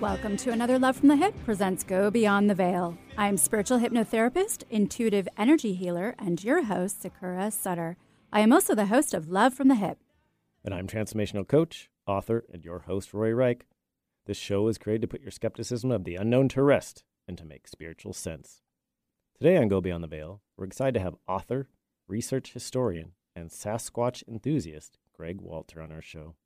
Welcome to another Love from the Hip presents Go Beyond the Veil. I'm spiritual hypnotherapist, intuitive energy healer, and your host, Sakura Sutter. I am also the host of Love from the Hip. And I'm transformational coach, author, and your host, Rory Reich. This show is created to put your skepticism of the unknown to rest and to make spiritual sense. Today on Go Beyond the Veil, we're excited to have author, research historian, and Sasquatch enthusiast Greg Walter on our show.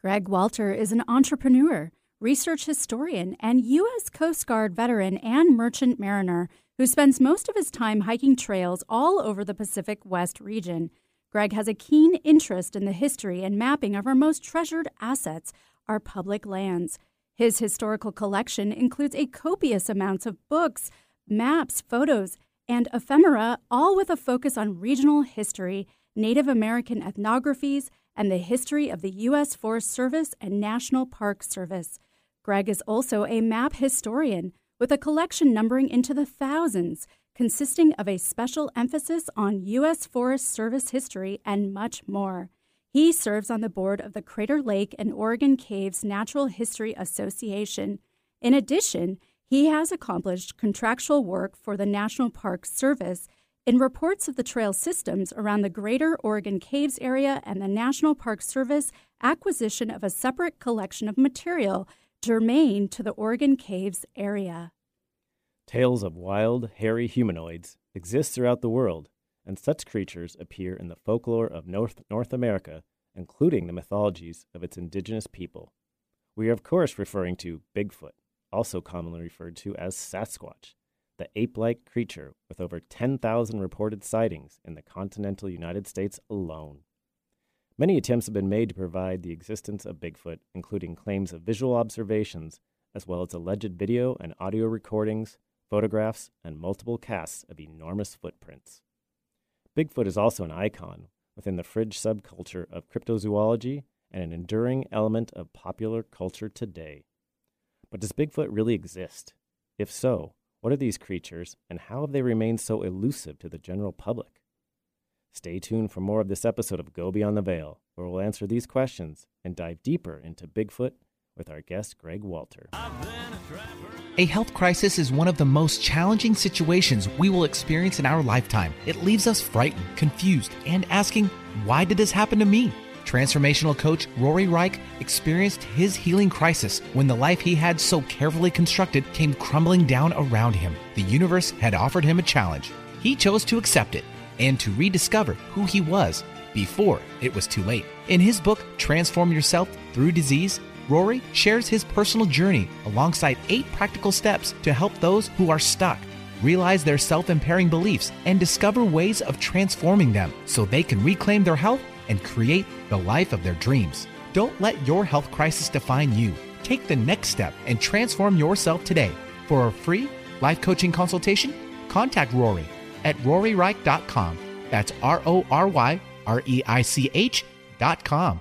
Greg Walter is an entrepreneur research historian, and U.S. Coast Guard veteran and merchant mariner who spends most of his time hiking trails all over the Pacific West region. Greg has a keen interest in the history and mapping of our most treasured assets, our public lands. His historical collection includes a copious amounts of books, maps, photos, and ephemera, all with a focus on regional history, Native American ethnographies, and the history of the U.S. Forest Service and National Park Service. Greg is also a map historian with a collection numbering into the thousands, consisting of a special emphasis on U.S. Forest Service history and much more. He serves on the board of the Crater Lake and Oregon Caves Natural History Association. In addition, he has accomplished contractual work for the National Park Service in reports of the trail systems around the Greater Oregon Caves area and the National Park Service acquisition of a separate collection of material germane to the Oregon Caves area. Tales of wild, hairy humanoids exist throughout the world, and such creatures appear in the folklore of North, North America, including the mythologies of its indigenous people. We are, of course, referring to Bigfoot, also commonly referred to as Sasquatch, the ape like creature with over 10,000 reported sightings in the continental United States alone. Many attempts have been made to provide the existence of Bigfoot, including claims of visual observations, as well as alleged video and audio recordings, photographs, and multiple casts of enormous footprints. Bigfoot is also an icon within the fringe subculture of cryptozoology and an enduring element of popular culture today. But does Bigfoot really exist? If so, what are these creatures and how have they remained so elusive to the general public? Stay tuned for more of this episode of Go Beyond the Veil, where we'll answer these questions and dive deeper into Bigfoot with our guest, Greg Walter. A health crisis is one of the most challenging situations we will experience in our lifetime. It leaves us frightened, confused, and asking, Why did this happen to me? Transformational coach Rory Reich experienced his healing crisis when the life he had so carefully constructed came crumbling down around him. The universe had offered him a challenge. He chose to accept it and to rediscover who he was before it was too late. In his book, Transform Yourself Through Disease, Rory shares his personal journey alongside eight practical steps to help those who are stuck realize their self impairing beliefs and discover ways of transforming them so they can reclaim their health and create the life of their dreams. Don't let your health crisis define you. Take the next step and transform yourself today. For a free life coaching consultation, contact Rory at roryreich.com. That's R O R Y R E I C H.com.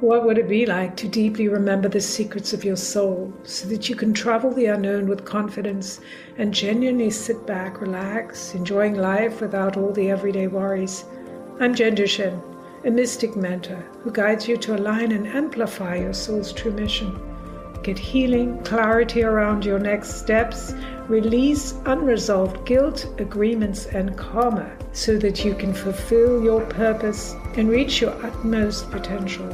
What would it be like to deeply remember the secrets of your soul so that you can travel the unknown with confidence and genuinely sit back, relax, enjoying life without all the everyday worries? I'm Jen Duchenne, a mystic mentor who guides you to align and amplify your soul's true mission. Get healing, clarity around your next steps, release unresolved guilt, agreements, and karma so that you can fulfill your purpose and reach your utmost potential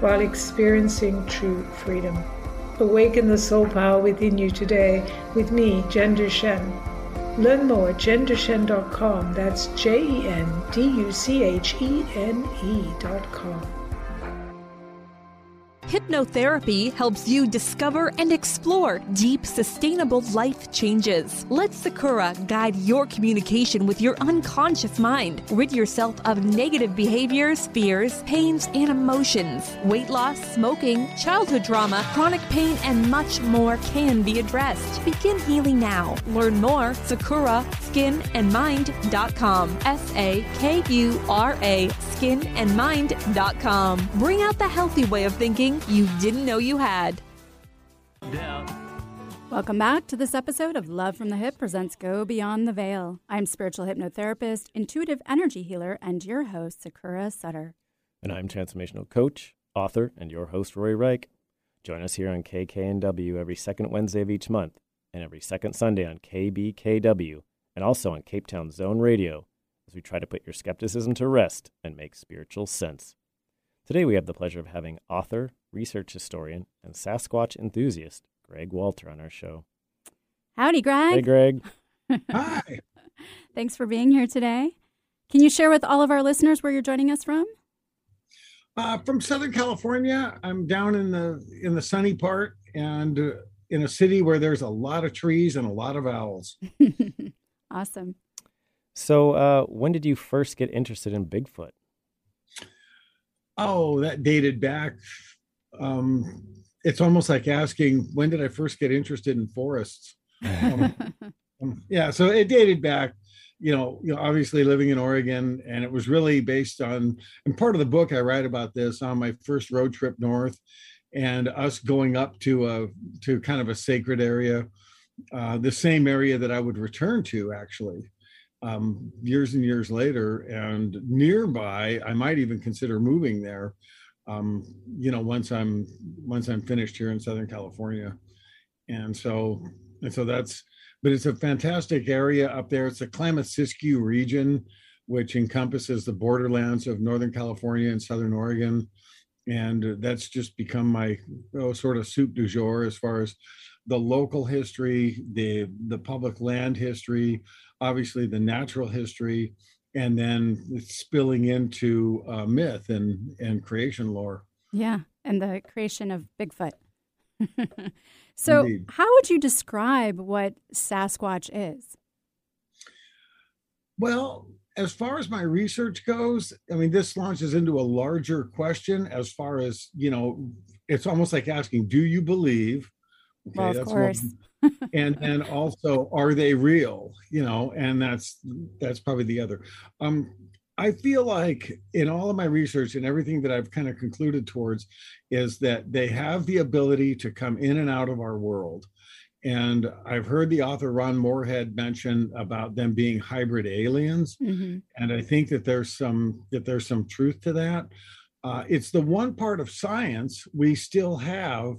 while experiencing true freedom. Awaken the soul power within you today with me, Jen Duchenne. Learn more at jenduchenne.com. That's J E N D U C H E N E.com. Hypnotherapy helps you discover and explore deep, sustainable life changes. Let Sakura guide your communication with your unconscious mind. Rid yourself of negative behaviors, fears, pains, and emotions. Weight loss, smoking, childhood trauma, chronic pain, and much more can be addressed. Begin healing now. Learn more. Sakura skinandmind.com. S A K U R A skinandmind.com. Bring out the healthy way of thinking you didn't know you had. Welcome back to this episode of Love from the Hip presents Go Beyond the Veil. I'm spiritual hypnotherapist, intuitive energy healer, and your host, Sakura Sutter. And I'm transformational coach, author and your host, Rory Reich. Join us here on KKNW every second Wednesday of each month and every second Sunday on KBKW and also on Cape Town Zone Radio as we try to put your skepticism to rest and make spiritual sense. Today we have the pleasure of having author, research historian, and Sasquatch enthusiast Greg Walter on our show. Howdy, Greg. Hey, Greg. Hi. Thanks for being here today. Can you share with all of our listeners where you're joining us from? Uh, from Southern California. I'm down in the in the sunny part and uh, in a city where there's a lot of trees and a lot of owls. awesome. So, uh, when did you first get interested in Bigfoot? Oh, that dated back. Um, it's almost like asking when did I first get interested in forests. Um, um, yeah, so it dated back you know, you know, obviously living in Oregon, and it was really based on. And part of the book I write about this on my first road trip north, and us going up to a to kind of a sacred area, uh, the same area that I would return to actually, um, years and years later, and nearby. I might even consider moving there. Um, you know, once I'm once I'm finished here in Southern California, and so and so that's but it's a fantastic area up there. It's the Klamath-Siskiyou region, which encompasses the borderlands of Northern California and Southern Oregon. And that's just become my oh, sort of soup du jour as far as the local history, the the public land history, obviously the natural history, and then spilling into uh, myth and and creation lore. Yeah, and the creation of Bigfoot. So, Indeed. how would you describe what Sasquatch is? Well, as far as my research goes, I mean, this launches into a larger question as far as, you know, it's almost like asking, do you believe? Okay, well, of course. One. And and also, are they real? You know, and that's that's probably the other. Um, I feel like in all of my research and everything that I've kind of concluded towards is that they have the ability to come in and out of our world. And I've heard the author Ron Morehead mention about them being hybrid aliens, mm-hmm. and I think that there's some that there's some truth to that. Uh, it's the one part of science we still have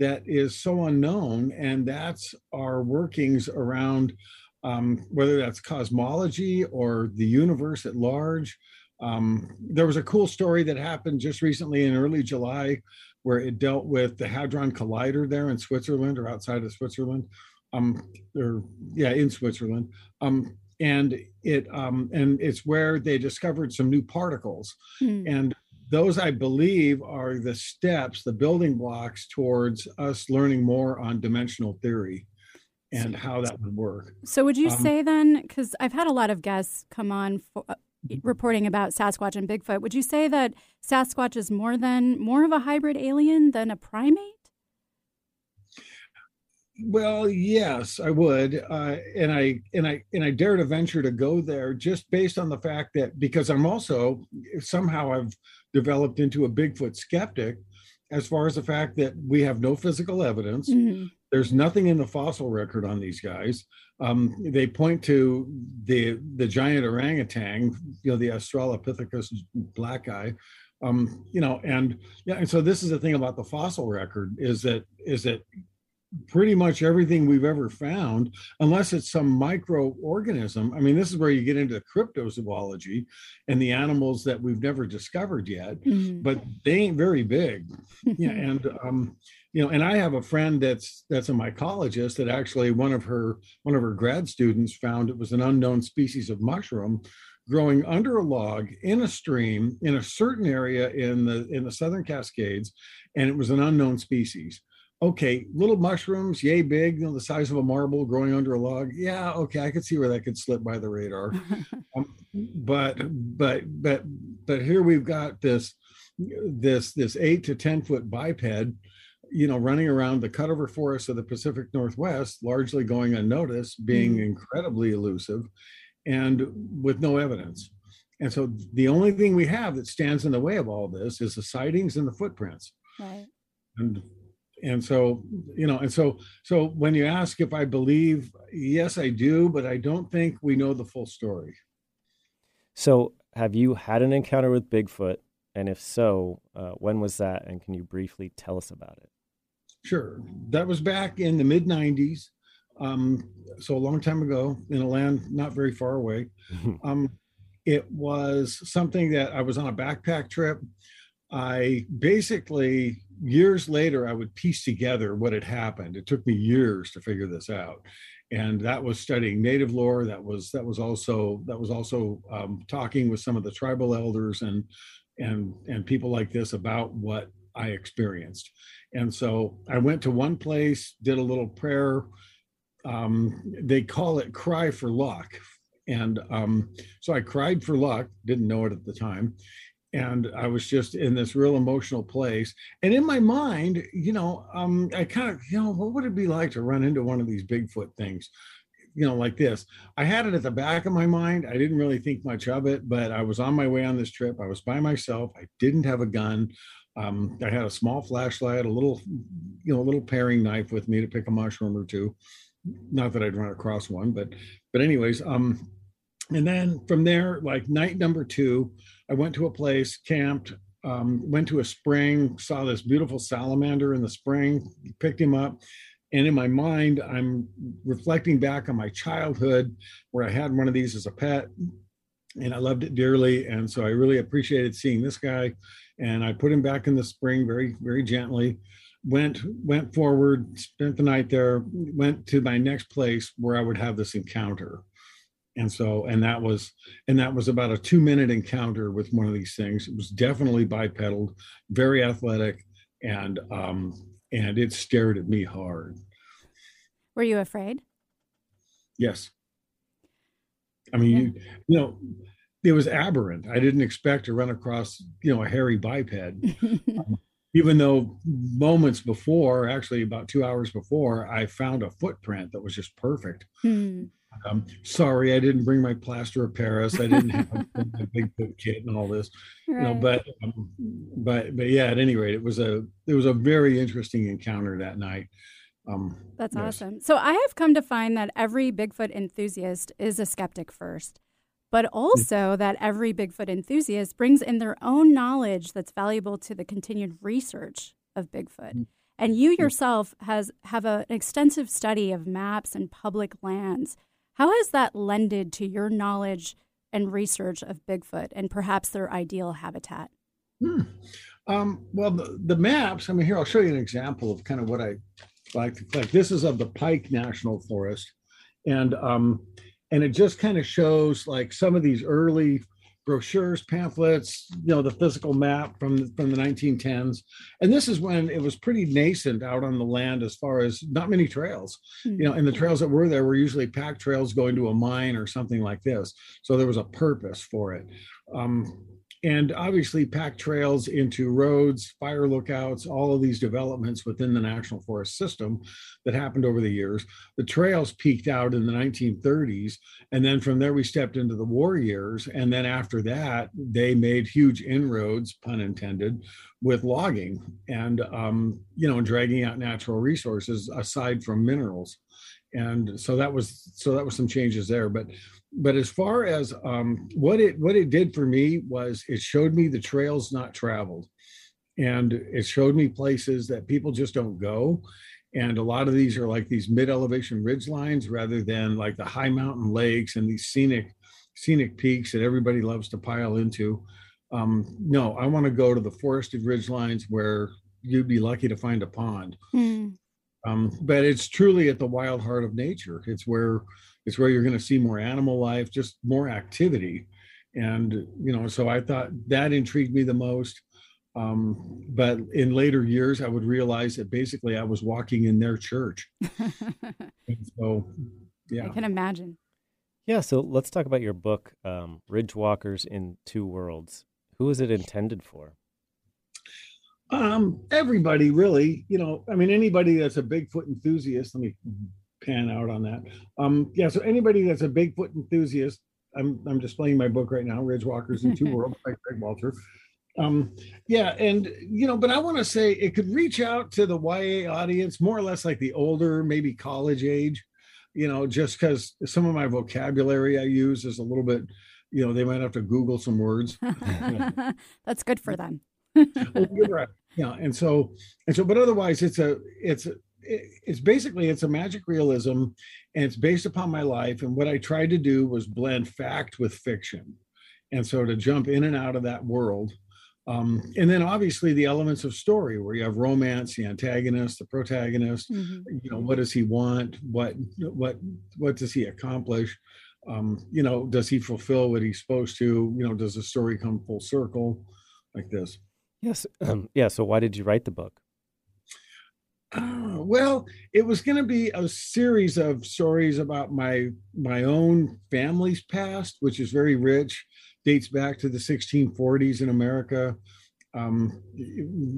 that is so unknown, and that's our workings around um, whether that's cosmology or the universe at large. Um, there was a cool story that happened just recently in early July where it dealt with the Hadron Collider there in Switzerland or outside of Switzerland, um, or yeah, in Switzerland. Um, and it um, and it's where they discovered some new particles, Hmm. and those I believe are the steps, the building blocks towards us learning more on dimensional theory and how that would work. So, would you Um, say then, because I've had a lot of guests come on for, uh, reporting about Sasquatch and Bigfoot, would you say that Sasquatch is more than more of a hybrid alien than a primate? Well, yes, I would, uh, and I and I and I dare to venture to go there just based on the fact that because I'm also somehow I've developed into a Bigfoot skeptic, as far as the fact that we have no physical evidence. Mhm. There's nothing in the fossil record on these guys. Um, they point to the the giant orangutan, you know, the Australopithecus black guy, um, you know, and yeah, and so this is the thing about the fossil record is that is that pretty much everything we've ever found, unless it's some microorganism. I mean, this is where you get into the cryptozoology and the animals that we've never discovered yet, Mhm. but they ain't very big. Yeah, and um, you know, and I have a friend that's that's a mycologist that actually one of her one of her grad students found it was an unknown species of mushroom growing under a log in a stream in a certain area in the in the southern cascades and it was an unknown species okay, little mushrooms, yay big, you know, the size of a marble growing under a log. Yeah, okay, I could see where that could slip by the radar. um, but but but but here we've got this this this eight to ten foot biped, you know, running around the cutover forests of the Pacific Northwest, largely going unnoticed, being Mm. incredibly elusive, and with no evidence. And so the only thing we have that stands in the way of all this is the sightings and the footprints right. and and so you know and so so when you ask if i believe yes i do but i don't think we know the full story So, have you had an encounter with Bigfoot? And if so, uh, when was that? And can you briefly tell us about it? Sure. That was back in the mid 90s. Um, so a long time ago in a land not very far away. Um, it was something that I was on a backpack trip. I basically, years later, I would piece together what had happened. It took me years to figure this out. And that was studying native lore. That was that was also that was also um, talking with some of the tribal elders and and and people like this about what I experienced. And so I went to one place, did a little prayer. Um, they call it cry for luck. And um, so I cried for luck, didn't know it at the time. And I was just in this real emotional place. And in my mind, you know, um, I kind of, you know, what would it be like to run into one of these Bigfoot things? you know, like this. I had it at the back of my mind. I didn't really think much of it, but I was on my way on this trip. I was by myself. I didn't have a gun. Um, I had a small flashlight, a little, you know, a little paring knife with me to pick a mushroom or two. Not that I'd run across one, but, but anyways, um, and then from there, like night number two, I went to a place, camped, um, went to a spring, saw this beautiful salamander in the spring, picked him up. And in my mind, I'm reflecting back on my childhood where I had one of these as a pet and I loved it dearly. And so I really appreciated seeing this guy and I put him back in the spring very, very gently. Went went forward, spent the night there, went to my next place where I would have this encounter. And so, and that was, and that was about a two minute encounter with one of these things. It was definitely bipedal, very athletic, and um, and it stared at me hard. Were you afraid? Yes. I mean, yeah. you, you know, it was aberrant. I didn't expect to run across, you know, a hairy biped. um, even though moments before, actually about two hours before, I found a footprint that was just perfect. Hmm. Um, sorry, I didn't bring my plaster of Paris. I didn't have my Bigfoot kit and all this, right. you know. But, um, but, but yeah. At any rate, it was a it was a very interesting encounter that night. Um, That's yes. awesome. So I have come to find that every Bigfoot enthusiast is a skeptic first but also that every Bigfoot enthusiast brings in their own knowledge that's valuable to the continued research of Bigfoot. Mm. And you yourself has have a, an extensive study of maps and public lands. How has that lended to your knowledge and research of Bigfoot and perhaps their ideal habitat? Hmm. Um, well, the, the, maps. I mean, here I'll show you an example of kind of what I like to collect. This is of the Pike National Forest, and um, and it just kind of shows like some of these early brochures pamphlets you know the physical map from from the 1910s and this is when it was pretty nascent out on the land as far as not many trails. Mm-hmm. you know and the trails that were there were usually pack trails going to a mine or something like this. So there was a purpose for it. Um, and obviously pack trails into roads, fire lookouts, all of these developments within the National Forest system that happened over the years. The trails peaked out in the 1930s. And then from there, we stepped into the war years. And then after that, they made huge inroads, pun intended, with logging and, um, you know, dragging out natural resources aside from minerals. And so that was so that was some changes there. But but as far as um, what it what it did for me was it showed me the trails not traveled and it showed me places that people just don't go and a lot of these are like these mid elevation ridge lines rather than like the high mountain lakes and these scenic scenic peaks that everybody loves to pile into um, no i want to go to the forested ridge lines where you'd be lucky to find a pond mm. Um, but it's truly at the wild heart of nature it's where it's where you're going to see more animal life, just more activity. And, you know, so I thought that intrigued me the most. Um, but in later years, I would realize that basically I was walking in their church. so, yeah. I can imagine. Yeah. So let's talk about your book, um, Ridge Walkers in Two Worlds. Who is it intended for? Um, everybody really, you know, I mean, anybody that's a Bigfoot enthusiast, let me pan out on that. Um, yeah, so anybody that's a Bigfoot enthusiast, I'm I'm displaying my book right now, Ridge Walkers in Two Worlds by Greg Walter. Um, yeah, and you know, but I want to say it could reach out to the YA audience, more or less like the older, maybe college age, you know, just because some of my vocabulary I use is a little bit you know, they might have to Google some words. That's good for them. well, you're right. Yeah, and so and so, but otherwise, it's a it's a, it's basically it's a magic realism, and it's based upon my life. And what I tried to do was blend fact with fiction, and so to jump in and out of that world. Um, and then obviously the elements of story where you have romance, the antagonist, the protagonist. Mm-hmm. You know, what does he want? What what what does he accomplish? Um, you know, does he fulfill what he's supposed to? You know, does the story come full circle like this? Yes. Um, yeah. So why did you write the book? Uh, well, it was going to be a series of stories about my my own family's past, which is very rich, dates back to the 1640s in America, um,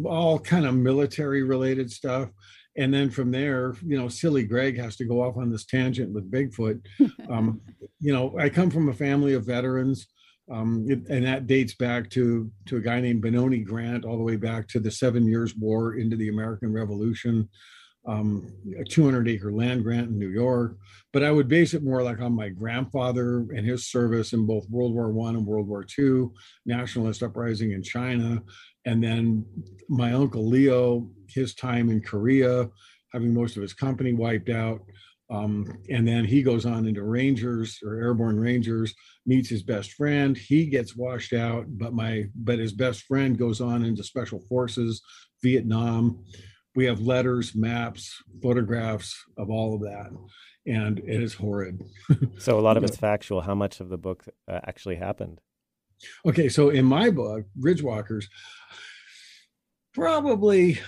all kind of military related stuff. And then from there, you know, silly Greg has to go off on this tangent with Bigfoot. Um, you know, I come from a family of veterans. Um, it, and that dates back to to a guy named Benoni Grant, all the way back to the Seven Years' War into the American Revolution, um, a 200 acre land grant in New York. But I would base it more like on my grandfather and his service in both World War One and World War Two, nationalist uprising in China, and then my uncle Leo, his time in Korea, having most of his company wiped out. Um, and then he goes on into Rangers or Airborne Rangers, meets his best friend. He gets washed out, but my but his best friend goes on into Special Forces, Vietnam. We have letters, maps, photographs of all of that, and it is horrid. so a lot of it's factual. How much of the book uh, actually happened? Okay, so in my book, Ridgewalkers, probably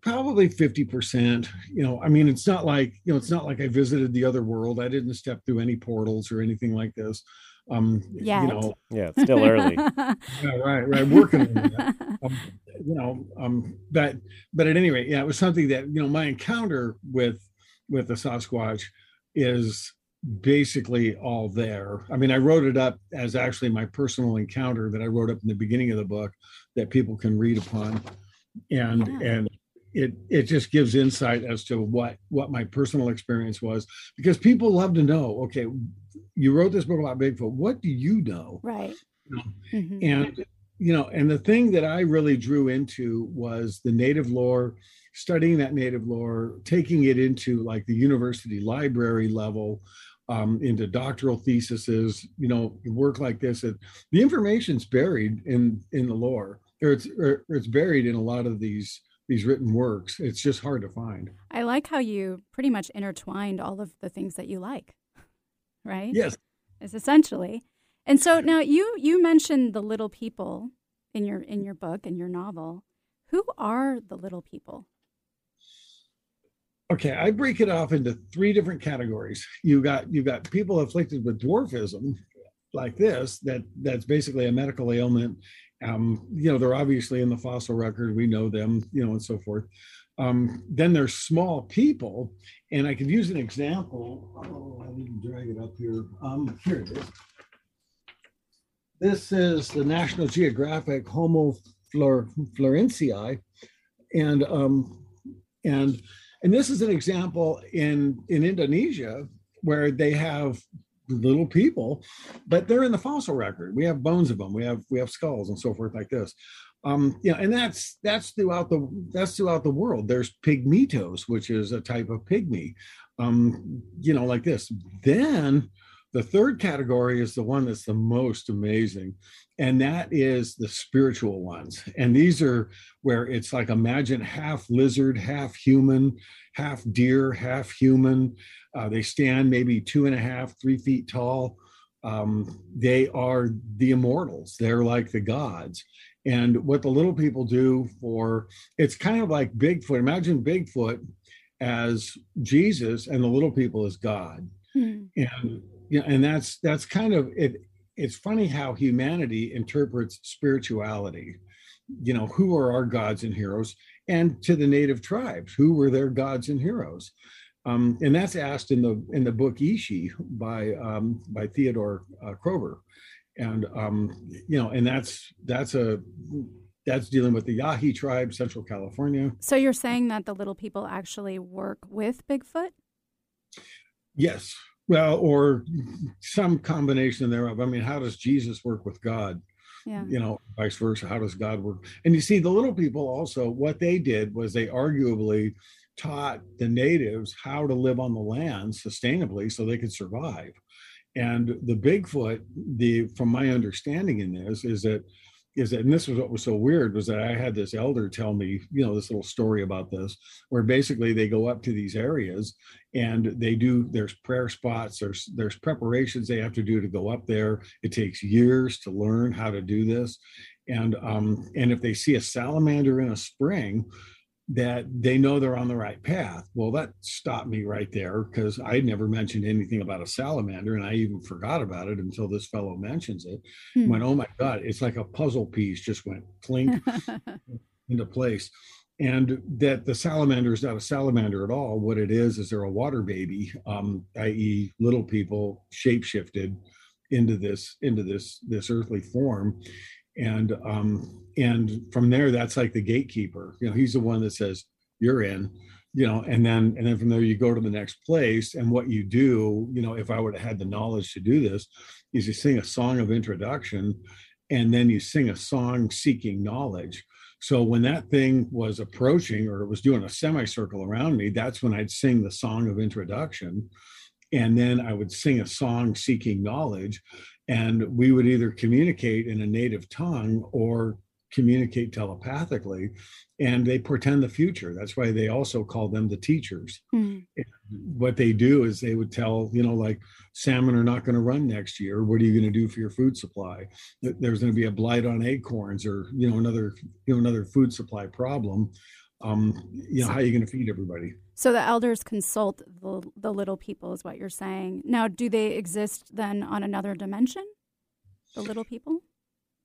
probably 50% you know i mean it's not like you know it's not like i visited the other world. I didn't step through any portals or anything like this. Um Yet. you know. Yeah it's still early. Yeah right right. Working on that. Um, you know um but but at any rate yeah it was something that you know my encounter with with the sasquatch is basically all there. I mean i wrote it up as actually my personal encounter that i wrote up in the beginning of the book that people can read upon. And yeah. and it it just gives insight as to what what my personal experience was because people love to know okay you wrote this book about bigfoot what do you know right you know? Mm-hmm. and you know and the thing that i really drew into was the native lore studying that native lore taking it into like the university library level um, into doctoral theses you know work like this it, the information's buried in in the lore or it's or it's buried in a lot of these these written works. It's just hard to find. I like how you pretty much intertwined all of the things that you like, right? Yes. It's essentially. And so now you you mentioned the little people in your in your book and your novel. Who are the little people? Okay, I break it off into three different categories. You got you got people afflicted with dwarfism, like this, that that's basically a medical ailment um, you know, they're obviously in the fossil record. We know them, you know, and so forth. Um, then there's small people, and I could use an example. Oh, I to drag it up here. Um, here it is. This is the National Geographic Homo flor- florentii, and um, and and this is an example in in Indonesia where they have little people, but they're in the fossil record. We have bones of them. We have we have skulls and so forth like this. Um, know, and that's that's throughout the that's throughout the world. There's pygmetos, which is a type of pygmy. Um, you know, like this. Then the third category is the one that's the most amazing, and that is the spiritual ones. And these are where it's like imagine half lizard, half human, half deer, half human. Uh, they stand maybe two and a half, three feet tall. Um, they are the immortals. They're like the gods. And what the little people do for it's kind of like Bigfoot. Imagine Bigfoot as Jesus and the little people as God. Hmm. And know, and that's that's kind of it. It's funny how humanity interprets spirituality. You know, who are our gods and heroes? And to the native tribes, who were their gods and heroes? Um, and that's asked in the in the book Ishi by um, by Theodore uh, Kroeber, and um, you know, and that's that's a that's dealing with the Yahi tribe, Central California. So you're saying that the little people actually work with Bigfoot? Yes, Well, or some combination thereof. I mean, how does Jesus work with God? Yeah. You know, vice versa. How does God work? And you see, the little people also, what they did was they arguably taught the natives how to live on the land sustainably so they could survive. And the Bigfoot, the from my understanding in this is that is that and this was what was so weird was that I had this elder tell me, you know, this little story about this, where basically they go up to these areas and they do there's prayer spots, there's there's preparations they have to do to go up there. It takes years to learn how to do this. And um, and if they see a salamander in a spring, that they know they're on the right path. Well, that stopped me right there because I never mentioned anything about a salamander, and I even forgot about it until this fellow mentions it. Hmm. Went, oh my God, it's like a puzzle piece just went clink into place. And that the salamander is not a salamander at all. What it is is they're a water baby, um, i.e., little people shapeshifted into this into this this earthly form and um and from there that's like the gatekeeper. You know he's the one that says you're in you know and then and then from there you go to the next place. And what you do you know if i would have had the knowledge to do this is you sing a song of introduction and then you sing a song seeking knowledge. So when that thing was approaching or it was doing a semicircle around me that's when i'd sing the song of introduction and then i would sing a song seeking knowledge and we would either communicate in a native tongue or communicate telepathically and they portend the future. That's why they also call them the teachers. Mm. what they do is they would tell you know like salmon are not going to run next year. What are you going to do for your food supply? There's going to be a blight on acorns or you know another you know another food supply problem um you know how are you going to feed everybody so the elders consult the, the little people, is what you're saying. Now, do they exist then on another dimension? The little people.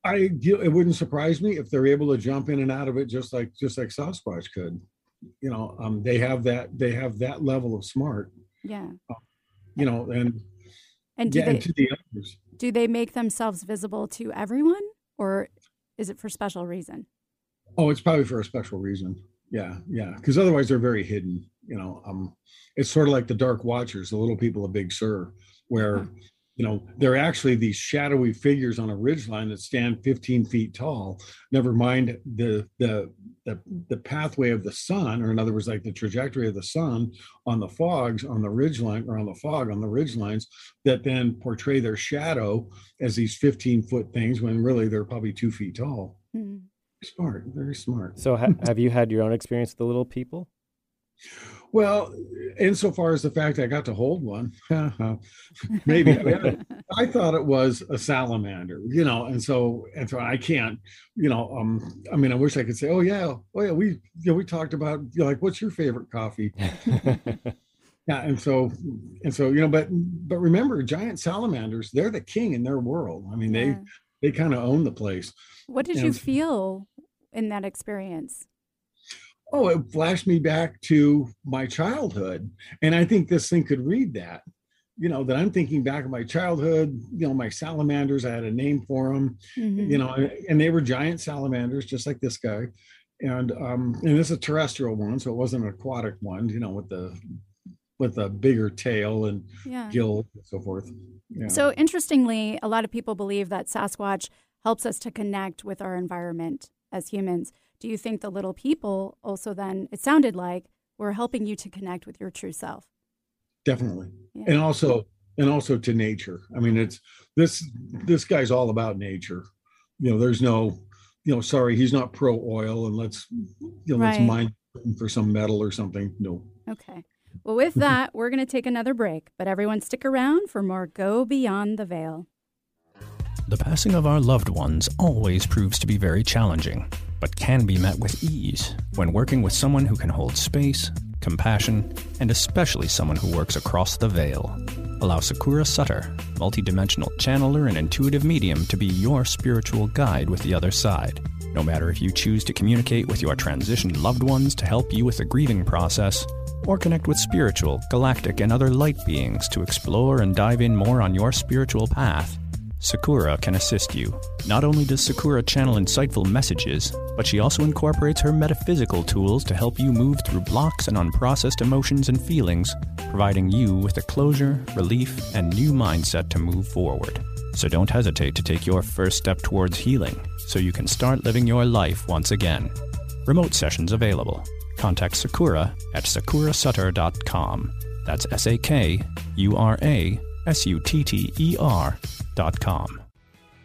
I it wouldn't surprise me if they're able to jump in and out of it just like just like Sasquatch could. You know, um, they have that they have that level of smart. Yeah. Uh, you know, and and do yeah, they, and to the others. Do they make themselves visible to everyone, or is it for special reason? Oh, it's probably for a special reason. Yeah, yeah, because otherwise they're very hidden you know um it's sort of like the dark watchers the little people of big sur where mm-hmm. you know they're actually these shadowy figures on a ridge line that stand 15 feet tall never mind the the the, the pathway of the sun or in other words like the trajectory of the sun on the fogs on the ridge line or on the fog on the ridge lines that then portray their shadow as these 15 foot things when really they're probably two feet tall mm-hmm. Smart very smart so ha- have you had your own experience with the little people well, insofar as the fact I got to hold one, maybe I, mean, I, thought it was a salamander, you know, and so and so I can't, you know, um, I mean, I wish I could say, oh yeah, oh yeah, we, you know, we talked about, you know, like, what's your favorite coffee? yeah, and so and so, you know, but but remember, giant salamanders, they're the king in their world. I mean, yeah. they they kind of own the place. What did and you feel in that experience? oh, it flashed me back to my childhood. And I think this thing could read that, you know, that I'm thinking back of my childhood, you know, my salamanders, I had a name for them, mm-hmm. you know, and they were giant salamanders, just like this guy. And um, and this is a terrestrial one, so it wasn't an aquatic one, you know, with the with a bigger tail and yeah. gill and so forth. Yeah. So interestingly, a lot of people believe that Sasquatch helps us to connect with our environment as humans do you think the little people also then, it sounded like, were helping you to connect with your true self? Definitely. Yeah. And also, and also to nature. I mean, it's this, this guy's all about nature. You know, there's no, you know, sorry, he's not pro oil and let's, you know, right. let's mine for some metal or something. No. Okay. Well, with mm-hmm. that, we're going to take another break, but everyone stick around for more Go Beyond the Veil. The passing of our loved ones always proves to be very challenging but can be met with ease when working with someone who can hold space, compassion, and especially someone who works across the veil. Allow Sakura Sutter, multidimensional channeler and intuitive medium, to be your spiritual guide with the other side. No matter if you choose to communicate with your transitioned loved ones to help you with the grieving process, or connect with spiritual, galactic, and other light beings to explore and dive in more on your spiritual path, Sakura can assist you. Not only does Sakura channel insightful messages, but she also incorporates her metaphysical tools to help you move through blocks and unprocessed emotions and feelings, providing you with the closure, relief, and new mindset to move forward. So don't hesitate to take your first step towards healing so you can start living your life once again. Remote sessions available. Contact Sakura at sakurasutter.com. That's S A K U R A S U T T E R dot com.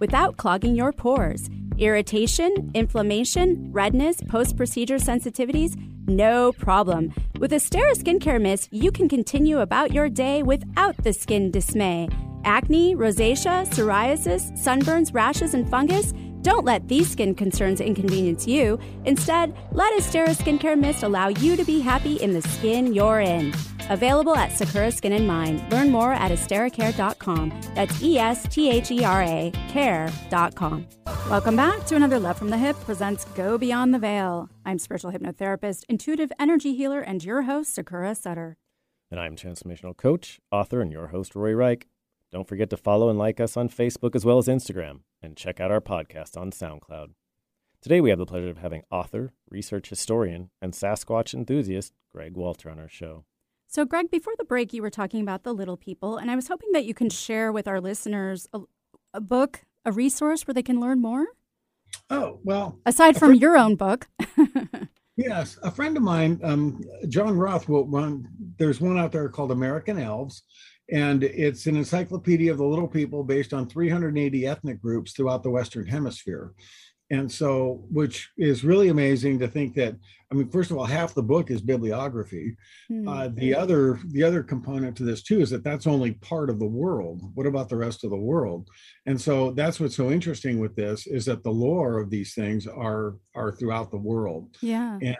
without clogging your pores. Irritation, inflammation, redness, post procedure sensitivities? No problem. With Esthera Skincare Mist, you can continue about your day without the skin dismay. Acne, rosacea, psoriasis, sunburns, rashes, and fungus? Don't let these skin concerns inconvenience you. Instead, let Esthera Skincare Mist allow you to be happy in the skin you're in. Available at Sakura Skin and Mind. Learn more at estheracare.com. That's E S T H E R A care.com. Welcome back to another Love from the Hip presents Go Beyond the Veil. I'm spiritual hypnotherapist, intuitive energy healer, and your host, Sakura Sutter. And I'm transformational coach, author, and your host, Rory Reich. Don't forget to follow and like us on Facebook as well as Instagram, and check out our podcast on SoundCloud. Today, we have the pleasure of having author, research historian, and Sasquatch enthusiast Greg Walter on our show. So, Greg, before the break, you were talking about the little people, and I was hoping that you can share with our listeners a, a book, a resource where they can learn more. Oh, well. Aside from your own book. yes. A friend of mine, um, John Roth, will run, there's one out there called American Elves, and it's an encyclopedia of the little people based on 380 ethnic groups throughout the Western Hemisphere and so which is really amazing to think that i mean first of all half the book is bibliography. Mm-hmm. uh, the other the other component to this too is that that's only part of the world. What about the rest of the world? And so that's what's so interesting with this is that the lore of these things are are throughout the world. Yeah. And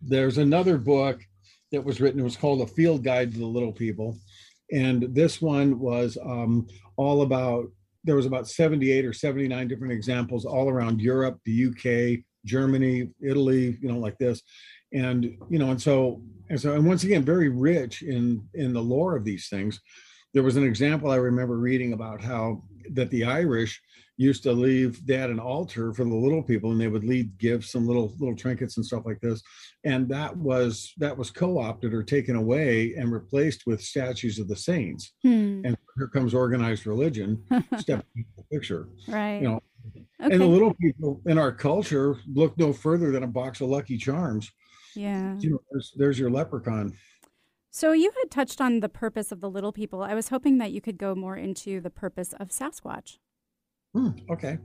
there's another book that was written. It was called a field guide to the little people. And this one was um, all about there was about 78 or 79 different examples all around Europe, the UK, Germany, Italy, you know, like this. And, you know, and so, and so, and once again, very rich in, in the lore of these things. There was an example I remember reading about how that the Irish used to leave they had an altar for the little people and they would leave gifts and little little trinkets and stuff like this and that was that was co-opted or taken away and replaced with statues of the saints hmm. and here comes organized religion step into the picture right you know okay. and the little people in our culture look no further than a box of lucky charms yeah you know, there's, there's your leprechaun so you had touched on the purpose of the little people. I was hoping that you could go more into the purpose of Sasquatch. Hmm, okay.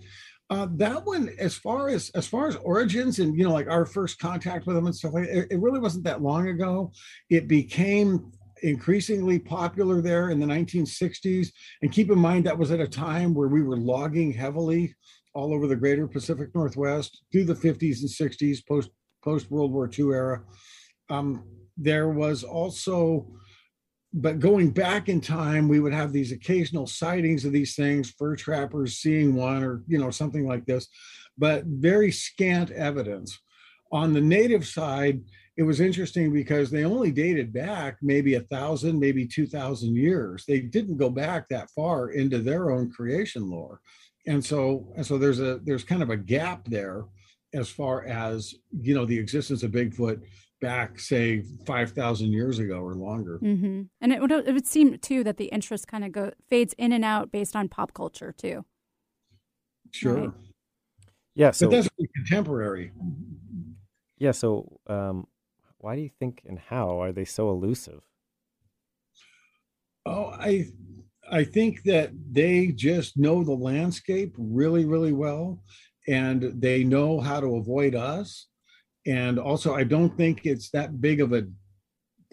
Uh, that one, as far as as far as origins and you know, like our first contact with them and stuff like it, it really wasn't that long ago. It became increasingly popular there in the 1960s. And keep in mind that was at a time where we were logging heavily all over the greater Pacific Northwest through the 50s and 60s, post post World War II era. Um, there was also but going back in time, we would have these occasional sightings of these things, fur trappers seeing one or, you know, something like this, but very scant evidence. On the native side, it was interesting because they only dated back maybe a thousand, maybe 2,000 years. They didn't go back that far into their own creation lore. And so, and so there's a, there's kind of a gap there as far as, you know, the existence of Bigfoot back say 5000 years ago or longer mm-hmm. and it would, it would seem too that the interest kind of go fades in and out based on pop culture too sure right? yeah so but that's contemporary yeah so um, why do you think and how are they so elusive oh i I think that they just know the landscape really, really well, and they know how to avoid us. And also, I don't think it's that big of a,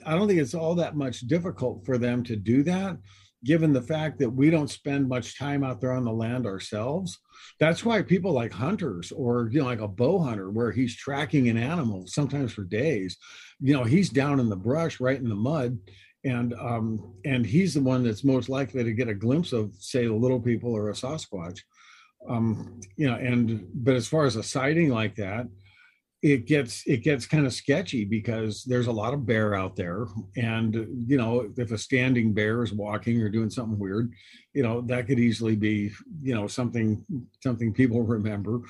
I don't think it's all that much difficult for them to do that, given the fact that we don't spend much time out there on the land ourselves. That's why people like hunters or, you know, like a bow hunter, where he's tracking an animal sometimes for days, you know, he's down in the brush, right in the mud and um, and he's the one that's most likely to get a glimpse of, say, the little people or a Sasquatch. Um, you know, and but as far as a sighting like that, it gets it gets kind of sketchy because there's a lot of bear out there, and you know, if a standing bear is walking or doing something weird, you know, that could easily be you know something something people remember.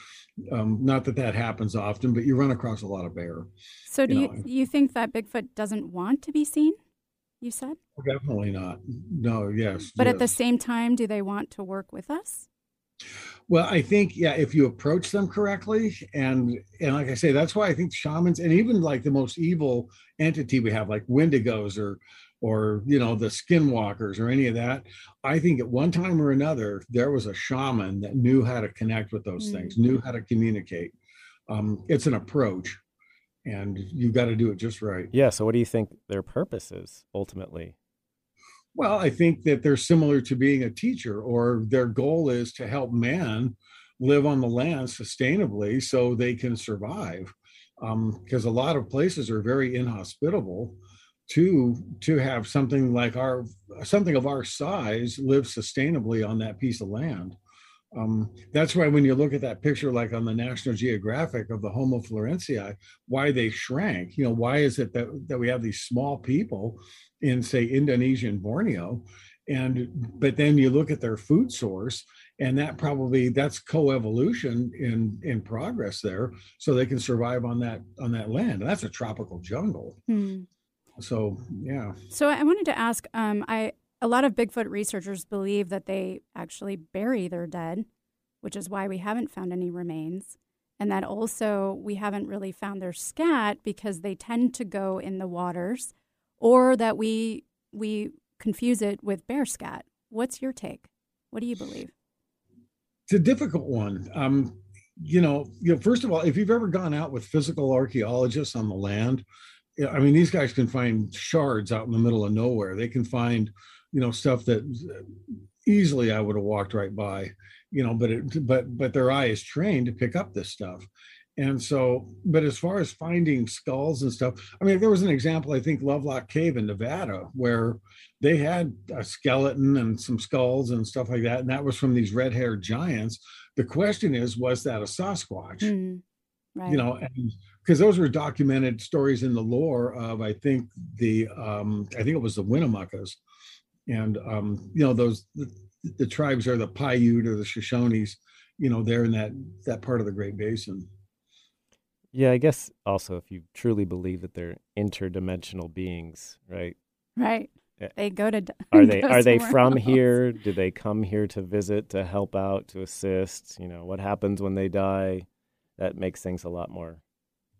Um, not that that happens often, but you run across a lot of bear. So do you, you, you think that Bigfoot doesn't want to be seen? you said? Definitely not. No, yes. But yes. at the same time, do they want to work with us? Well, I think yeah, if you approach them correctly, and and like I say, that's why I think shamans and even like the most evil entity we have, like Wendigos or or you know the skinwalkers or any of that, I think at one time or another there was a shaman that knew how to connect with those mm-hmm. things, knew how to communicate. Um, it's an approach and you've got to do it just right. Yeah. So, what do you think their purpose is ultimately? Well, I think that they're similar to being a teacher, or their goal is to help man live on the land sustainably so they can survive. Because um, a lot of places are very inhospitable to to have something like our something of our size live sustainably on that piece of land. Um, that's why when you look at that picture, like on the National Geographic of the Homo florentii, why they shrank, you know, why is it that, that we have these small people in, say, Indonesia and Borneo? And, but then you look at their food source, and that probably that's coevolution in in progress there so they can survive on that on that land and that's a tropical jungle hmm. so yeah so i wanted to ask um i a lot of Bigfoot researchers believe that they actually bury their dead, which is why we haven't found any remains. And that also we haven't really found their scat because they tend to go in the waters or that we we confuse it with bear scat. What's your take? What do you believe? It's a difficult one. Um, you know, you know, first of all, if you've ever gone out with physical archaeologists on the land, I mean, these guys can find shards out in the middle of nowhere. They can find you know stuff that easily I would have walked right by, you know, but it but but their eye is trained to pick up this stuff. And so, but as far as finding skulls and stuff, I mean, there was an example, I think Lovelock Cave in Nevada, where they had a skeleton and some skulls and stuff like that. And that was from these red haired giants. The question is, was that a Sasquatch? Mm, right. You know, and because those were documented stories in the lore of, I think, the, um, I think it was the Winnemucca's and um, you know those the, the, tribes are the Paiute or the Shoshones, you know, they're in that that part of the Great Basin. Yeah, I guess also if you truly believe that they're interdimensional beings, right? Right. They go to. Are they are they from else. here? Do they come here to visit, to help out, to assist? You know, what happens when they die? That makes things a lot more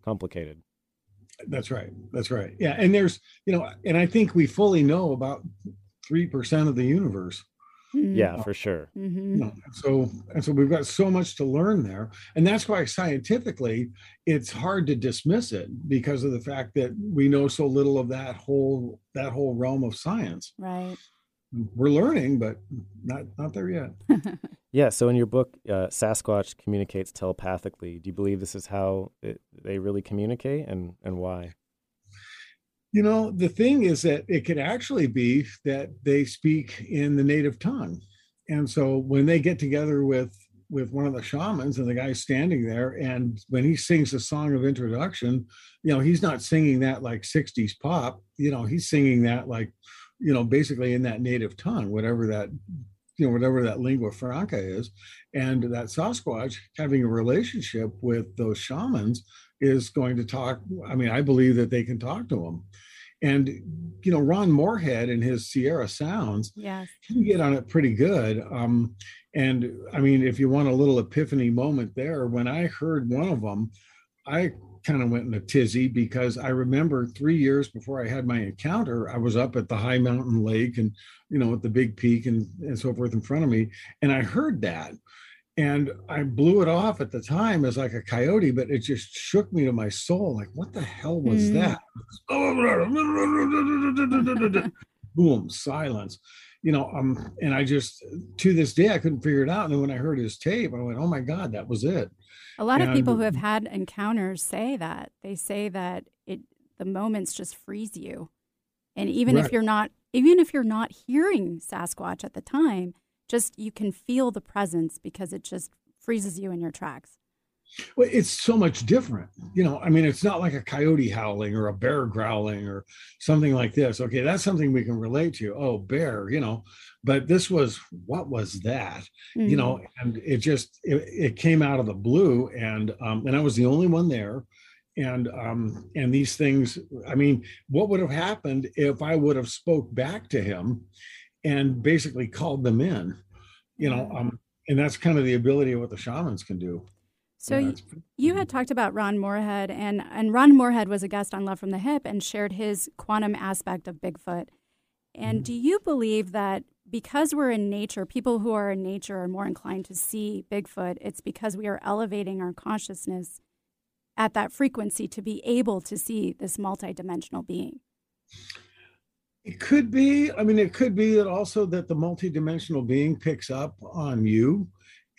complicated. That's right. That's right. Yeah, and there's you know, and I think we fully know about three percent of the universe. Mm-hmm. Yeah, for sure. Mm-hmm. You know, so and so we've got so much to learn there, and that's why scientifically it's hard to dismiss it because of the fact that we know so little of that whole that whole realm of science. Right. We're learning, but not not there yet. yeah. So in your book, uh, Sasquatch communicates telepathically. Do you believe this is how it, they really communicate, and and why? You know, the thing is that it could actually be that they speak in the native tongue. And so when they get together with with one of the shamans and the guy's standing there and when he sings the song of introduction, you know, he's not singing that like 60s pop, you know, he's singing that like, you know, basically in that native tongue, whatever that you know whatever that lingua franca is and that sasquatch having a relationship with those shamans is going to talk i mean i believe that they can talk to them and you know, Ron Morehead and his Sierra Sounds yes. can get on it pretty good. Um, and I mean, if you want a little epiphany moment there, when I heard one of them, I kind of went in a tizzy because I remember three years before I had my encounter, I was up at the high mountain lake and, you know, at the big peak and, and so forth in front of me. And I heard that and I blew it off at the time as like a coyote, but it just shook me to my soul. Like, what the hell was mm. that? Boom, silence. You know, um, and I just to this day I couldn't figure it out. And then when I heard his tape, I went, "Oh my God, that was it." A lot and, of people who have had encounters say that they say that it the moments just freeze you, and even right. if you're not even if you're not hearing Sasquatch at the time, just you can feel the presence because it just freezes you in your tracks. Well, it's so much different. You know, I mean, it's not like a coyote howling or a bear growling or something like this. Okay, that's something we can relate to. Oh, bear, you know, but this was what was that? Mm-hmm. You know, mm-hmm. and it just it, it, came out of the blue, and um, and I was the only one there. And um, and these things, I mean, what would have happened if I would have spoke back to him and basically called them in, you know, um, and that's kind of the ability of what the shamans can do. So you, you had talked about Ron Morehead, and and Ron Morehead was a guest on Love from the Hip and shared his quantum aspect of Bigfoot. And mm-hmm. do you believe that because we're in nature, people who are in nature are more inclined to see Bigfoot? It's because we are elevating our consciousness at that frequency to be able to see this multidimensional being. It could be. I mean, it could be that also that the multidimensional being picks up on you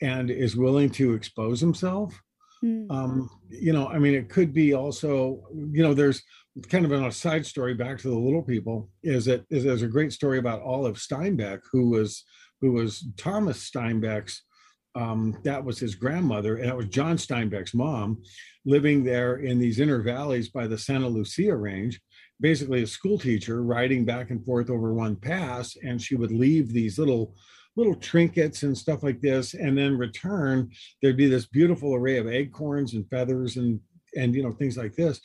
and is willing to expose himself. Mm. Um, you know, I mean, it could be also, you know, there's kind of a side story back to the little people is that is there's a great story about Olive Steinbeck, who was who was Thomas Steinbeck's um, that was his grandmother, and that was John Steinbeck's mom, living there in these inner valleys by the Santa Lucia Range basically a school teacher riding back and forth over one pass and she would leave these little little trinkets and stuff like this and then return there'd be this beautiful array of acorns and feathers and and you know things like this.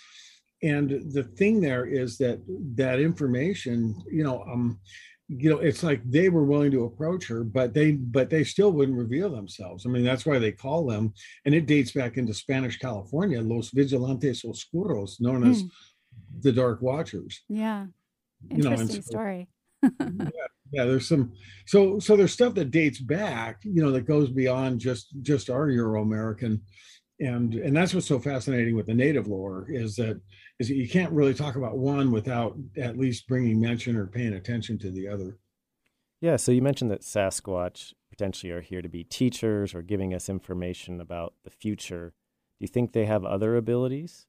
And the thing there is that that information you know um you know it's like they were willing to approach her but they but they still wouldn't reveal themselves. I mean that's why they call them and it dates back into spanish california los vigilantes oscuros known as mm the Dark Watchers. Yeah, interesting you know, so, story. yeah, yeah, there's some so so there's stuff that dates back, you know, that goes beyond just just our Euro American, and and that's what's so fascinating with the native lore is that is that you can't really talk about one without at least bringing mention or paying attention to the other. Yeah, so you mentioned that Sasquatch potentially are here to be teachers or giving us information about the future. Do you think they have other abilities?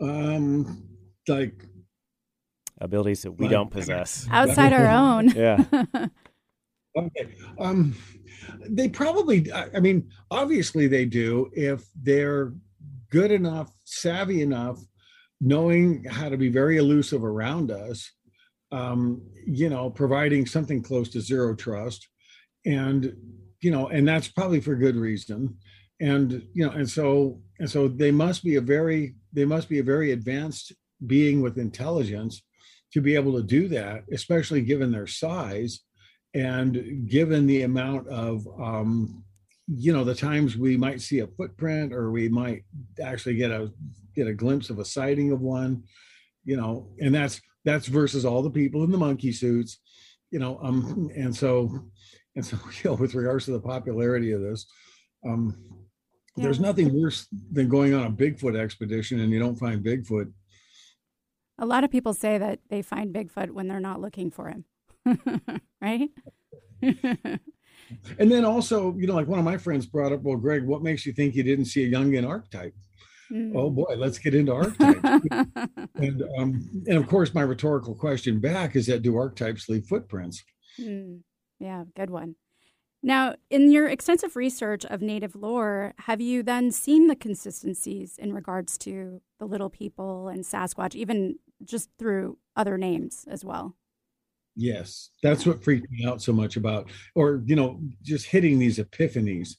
Um like abilities that we like, don't possess. Outside our own. Yeah. Okay um they probably i mean obviously they do if they're good enough savvy enough knowing how to be very elusive around us um you know providing something close to zero trust and you know and that's probably for good reason. And you know and so and so they must be a very they must be a very advanced being with intelligence to be able to do that, especially given their size and given the amount of um, you know the times we might see a footprint or we might actually get a get a glimpse of a sighting of one you know and that's that's versus all the people in the monkey suits you know um and so and so you know with regards to the popularity of this um yeah. There's nothing worse than going on a Bigfoot expedition and you don't find Bigfoot. A lot of people say that they find Bigfoot when they're not looking for him, right? and then also, you know, like one of my friends brought up, well, Greg, what makes you think you didn't see a Jungian archetype? Mm. Oh boy, let's get into archetypes. and um, and of course, my rhetorical question back is that do archetypes leave footprints? Mm. Yeah, good one. Now, in your extensive research of native lore, have you then seen the consistencies in regards to the little people and Sasquatch, even just through other names as well? Yes, that's what freaked me out so much about, or, you know, just hitting these epiphanies,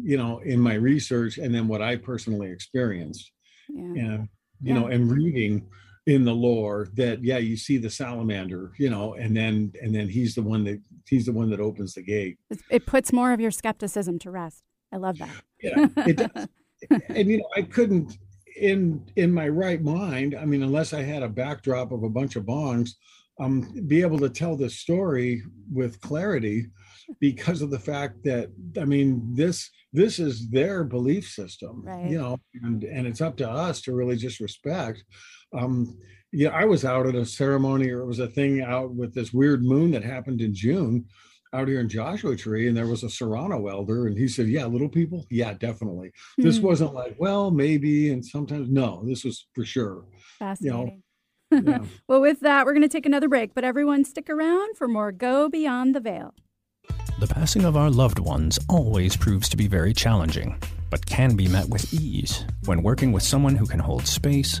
you know, in my research and then what I personally experienced. Yeah. And, you yeah. know, and reading in the lore that yeah you see the salamander you know and then and then he's the one that he's the one that opens the gate it puts more of your skepticism to rest i love that yeah it does and you know, I couldn't in in my right mind. I mean, unless I had a backdrop of a bunch of bongs, um, be able to tell this story with clarity because of the fact that I mean this this is their belief system, Right. you know, and and it's up to us to really just respect. Um, yeah, I was out at a ceremony or it was a thing out with this weird moon that happened in June out here in Joshua Tree, and there was a Serrano elder, and he said, "Yeah, little people, yeah, definitely." This Hmm, wasn't like, well, maybe, and sometimes no. This was for sure. fascinating. Yeah. well, with that, we're going to take another break, but everyone stick around for more Go Beyond the Veil. The passing of our loved ones always proves to be very challenging, but can be met with ease when working with someone who can hold space,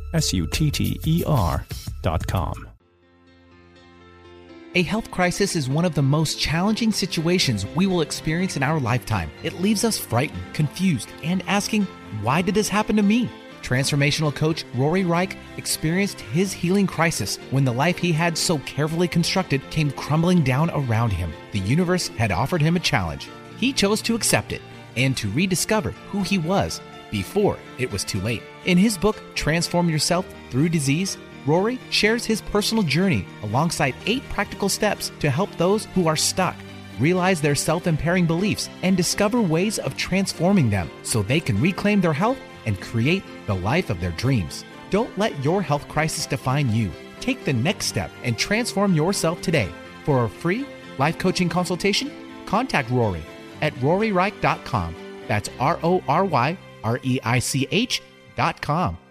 S U T T E R dot com. A health crisis is one of the most challenging situations we will experience in our lifetime. It leaves us frightened, confused, and asking, why did this happen to me? Transformational coach Rory Reich experienced his healing crisis when the life he had so carefully constructed came crumbling down around him. The universe had offered him a challenge. He chose to accept it and to rediscover who he was before it was too late. In his book, Transform Yourself Through Disease, Rory shares his personal journey alongside eight practical steps to help those who are stuck realize their self impairing beliefs and discover ways of transforming them so they can reclaim their health and create the life of their dreams. Don't let your health crisis define you. Take the next step and transform yourself today. For a free life coaching consultation, contact Rory at roryreich.com. That's R O R Y R E I C H dot com.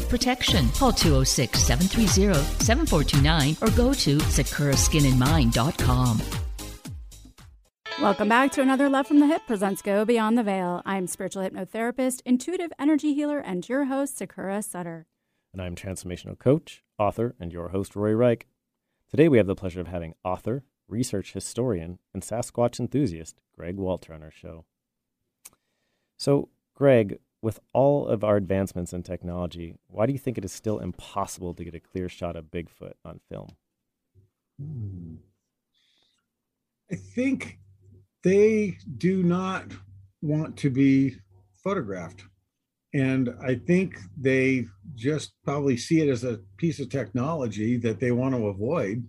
of protection. Call 206 730 7429 or go to sakuraskinandmind.com. Welcome back to another Love from the Hip presents Go Beyond the Veil. I'm spiritual hypnotherapist, intuitive energy healer, and your host, Sakura Sutter. And I'm transformational coach, author, and your host, Rory Reich. Today we have the pleasure of having author, research historian, and Sasquatch enthusiast Greg Walter on our show. So, Greg, with all of our advancements in technology, why do you think it is still impossible to get a clear shot of Bigfoot on film? I think they do not want to be photographed. And I think they just probably see it as a piece of technology that they want to avoid.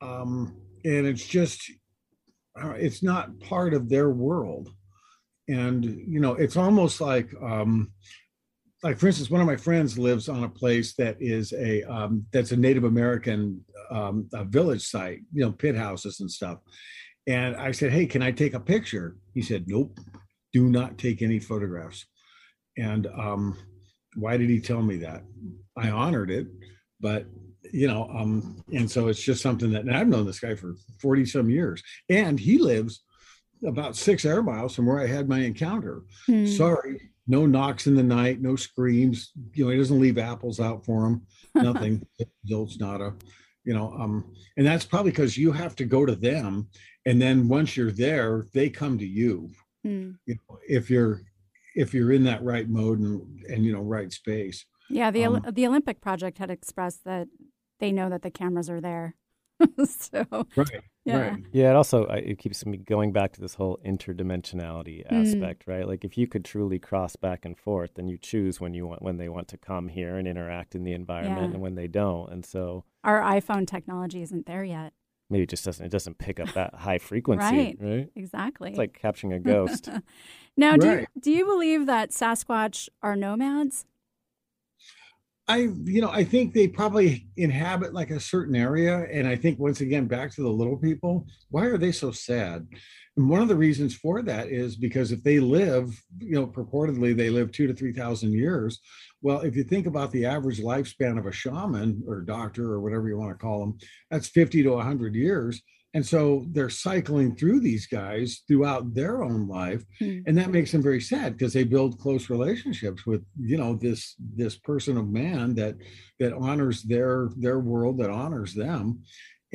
Um, and it's just, uh, it's not part of their world. And, you know, it's almost like, um, like for instance, one of my friends lives on a place that is a um, that's a Native American um, a village site, you know, pit houses and stuff. And I said, "Hey, can I take a picture?" He said, "Nope, do not take any photographs." And um, why did he tell me that? I honored it, but you know, um, and so it's just something that I've known this guy for forty some years, and he lives about six air miles from where I had my encounter. Hmm. Sorry, no knocks in the night, no screams. You know, he doesn't leave apples out for him. Nothing. Zilch nada. You know, um, and that's probably because you have to go to them, and then once you're there, they come to you. Hmm. You know, if you're if you're in that right mode and and you know right space. Yeah, the Um, the Olympic Project had expressed that they know that the cameras are there. so right. yeah. Right. Yeah, it also it keeps me going back to this whole interdimensionality Mm. aspect, right? Like if you could truly cross back and forth, then you choose when you want when they want to come here and interact in the environment Yeah. and when they don't. And so Our iPhone technology isn't there yet. maybe it just doesn't it doesn't pick up that high frequency, Right. right? Exactly. It's like capturing a ghost. now, do you, do you believe that Sasquatch are nomads? I, you know, I think they probably inhabit like a certain area. And I think once again, back to the little people, why are they so sad? And one of the reasons for that is because if they live, you know, purportedly they live two to 3,000 years. Well, if you think about the average lifespan of a shaman or doctor or whatever you want to call them, that's 50 to 100 years. And so they're cycling through these guys throughout their own life Hmm. and that makes them very sad because they build close relationships with you know this this person of man that that honors their their world that honors them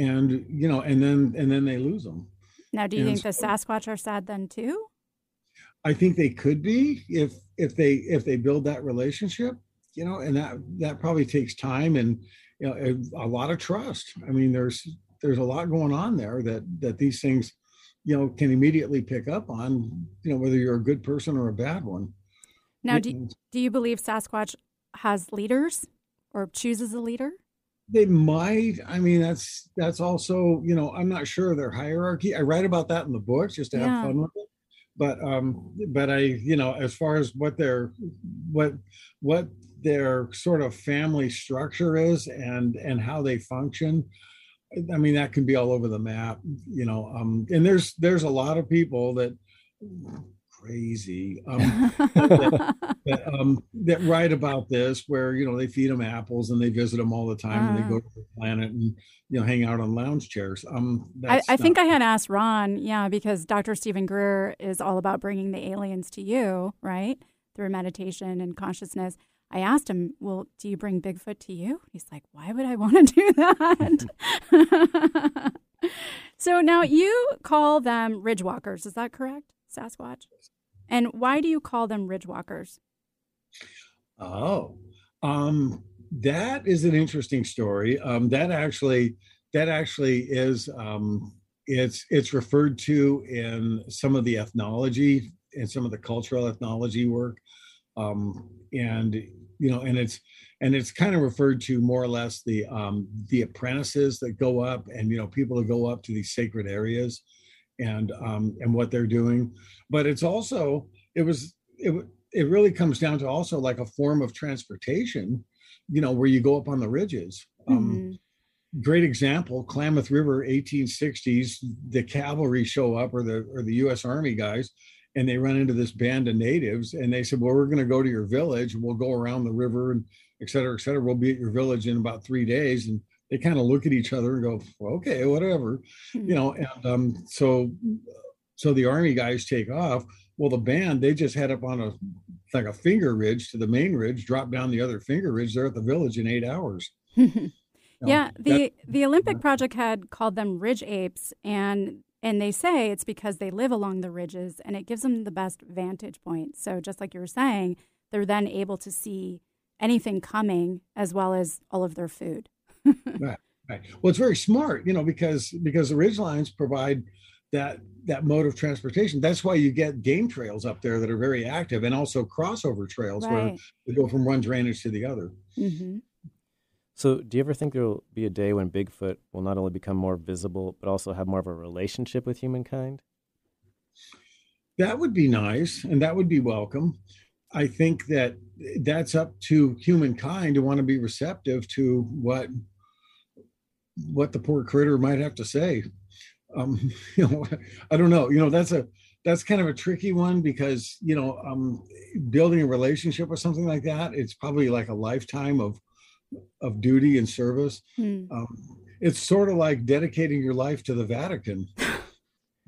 and you know and then and then they lose them Now, do you And think the Sasquatch are sad then too? i think they could be if if they if they build that relationship you know and that that probably takes time and you know a, a lot of trust i mean there's there's a lot going on there that that these things you know can immediately pick up on you know whether you're a good person or a bad one. Now, do, do you believe Sasquatch has leaders or chooses a leader? they might. I mean that's that's also you know i'm not sure their hierarchy. I write about that in the book just to have fun with it. But um but i you know as far as what their what what their sort of family structure is and and how they function i mean that can be all over the map you know um and there's there's a lot of people that crazy um that, um, that write about this, where you know they feed them apples and they visit them all the time, and they Ah. go to the planet and you know hang out on lounge chairs. Um, I, I think I had asked Ron, yeah, because Dr. Stephen Greer is all about bringing the aliens to you, right? Through meditation and consciousness. I asked him, well, do you bring Bigfoot to you? He's like, why would I want to do that? so now you call them ridge walkers. Is that correct, Sasquatch? And why do you call them ridge walkers? Oh, um, that is an interesting story. Um, that actually, that actually is. Um, it's it's referred to in some of the ethnology and some of the cultural ethnology work, um, and you know, and it's and it's kind of referred to more or less the um, the apprentices that go up and you know people that go up to these sacred areas, and um, and what they're doing. But it's also it was it it really comes down to also like a form of transportation, you know, where you go up on the ridges. Um, Mhm. Great example, Klamath River, 1860s. The cavalry show up, or the or the U.S. Army guys, and they run into this band of natives, and they said, "Well, we're going to go to your village. We'll go around the river, and et cetera, et cetera. We'll be at your village in about three days." And they kind of look at each other and go, well, "Okay, whatever," you know. And um, so, so the army guys take off. Well, the band they just head up on a like a finger ridge to the main ridge, drop down the other finger ridge. They're at the village in eight hours. You know, yeah, that- the the Olympic Project had called them ridge apes, and and they say it's because they live along the ridges, and it gives them the best vantage point. So just like you were saying, they're then able to see anything coming as well as all of their food. right, right. Well, it's very smart, you know, because because the ridge lines provide that that mode of transportation. That's why you get game trails up there that are very active, and also crossover trails where they go from one drainage to the other. hmm So, do you ever think there will be a day when Bigfoot will not only become more visible, but also have more of a relationship with humankind? That would be nice, and that would be welcome. I think that that's up to humankind to want to be receptive to what what the poor critter might have to say. Um, you know, I don't know. You know, that's a that's kind of a tricky one because you know, um, building a relationship with something like that, it's probably like a lifetime of of duty and service. Hmm. Um, it's sort of like dedicating your life to the Vatican.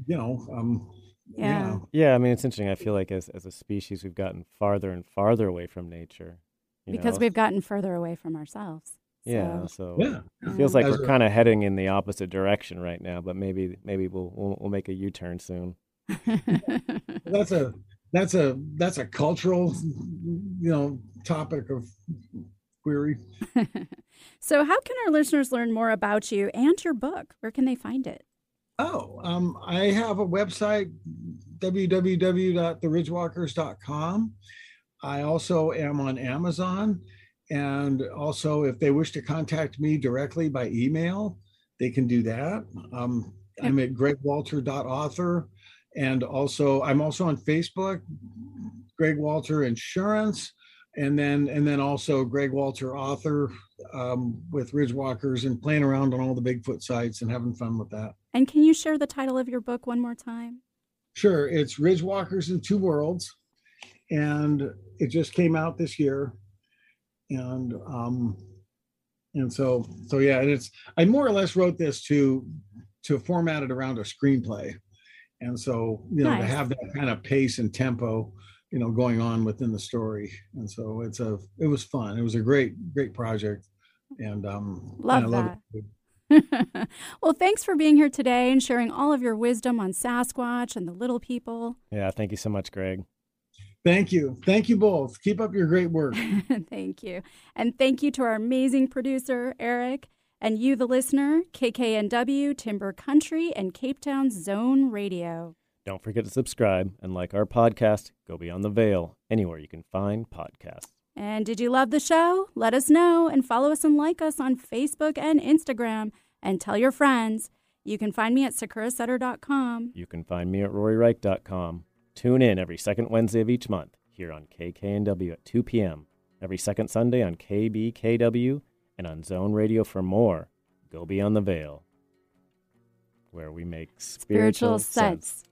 You know, um, Yeah. Yeah, I mean, it's interesting. I feel like as as a species, we've gotten farther and farther away from nature. you Because know? we've gotten further away from ourselves. yeah, So, so Yeah. it feels like As we're a- kind of heading in the opposite direction right now. But maybe maybe we'll we'll, we'll make a U turn soon. that's a that's a that's a cultural you know topic of query. so, how can our listeners learn more about you and your book? Where can they find it? Oh, um, I have a website, www.theridgewalkers.com. I also am on Amazon. And also, if they wish to contact me directly by email, they can do that. Um, I'm at gregwalter.author. And also, I'm also on Facebook, Greg Walter Insurance. And then, and then also Greg Walter author um, with Ridgewalkers and playing around on all the Bigfoot sites and having fun with that. And can you share the title of your book one more time? Sure. It's Ridgewalkers in Two Worlds. And it just came out this year. And um and so so yeah, and it's I more or less wrote this to to format it around a screenplay. And so, you know, nice. to have that kind of pace and tempo, you know, going on within the story. And so it's a it was fun. It was a great, great project. And um love and that. Love well, thanks for being here today and sharing all of your wisdom on Sasquatch and the little people. Yeah, thank you so much, Greg. Thank you. Thank you both. Keep up your great work. thank you. And thank you to our amazing producer, Eric, and you, the listener, KKNW, Timber Country, and Cape Town Zone Radio. Don't forget to subscribe and like our podcast, Go Beyond the Veil, anywhere you can find podcasts. And did you love the show? Let us know and follow us and like us on Facebook and Instagram and tell your friends. You can find me at sakurasutter.com. You can find me at roryreich.com. Tune in every second Wednesday of each month here on KKNW at 2 p.m., every second Sunday on KBKW, and on Zone Radio for more. Go Beyond the Veil, where we make spiritual, spiritual sense. sense.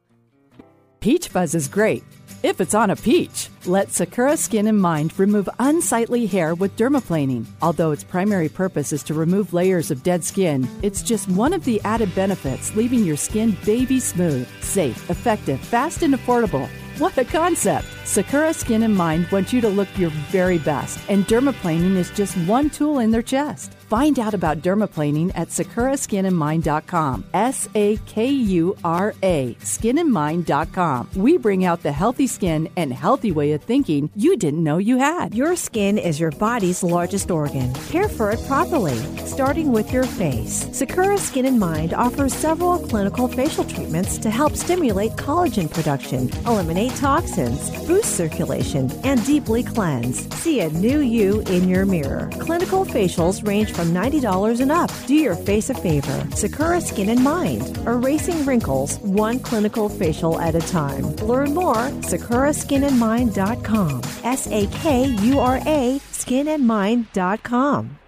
Peach fuzz is great if it's on a peach. Let Sakura Skin and Mind remove unsightly hair with dermaplaning. Although its primary purpose is to remove layers of dead skin, it's just one of the added benefits, leaving your skin baby smooth, safe, effective, fast, and affordable. What a concept! Sakura Skin and Mind want you to look your very best, and dermaplaning is just one tool in their chest. Find out about dermaplaning at sakuraskinandmind.com. S A K U R A, skinandmind.com. We bring out the healthy skin and healthy way of thinking you didn't know you had. Your skin is your body's largest organ. Care for it properly, starting with your face. Sakura Skin and Mind offers several clinical facial treatments to help stimulate collagen production, eliminate toxins, boost circulation, and deeply cleanse. See a new you in your mirror. Clinical facials range from $90 and up. Do your face a favor. Sakura Skin and Mind, erasing wrinkles one clinical facial at a time. Learn more, sakuraskinandmind.com. S A K U R A, skinandmind.com.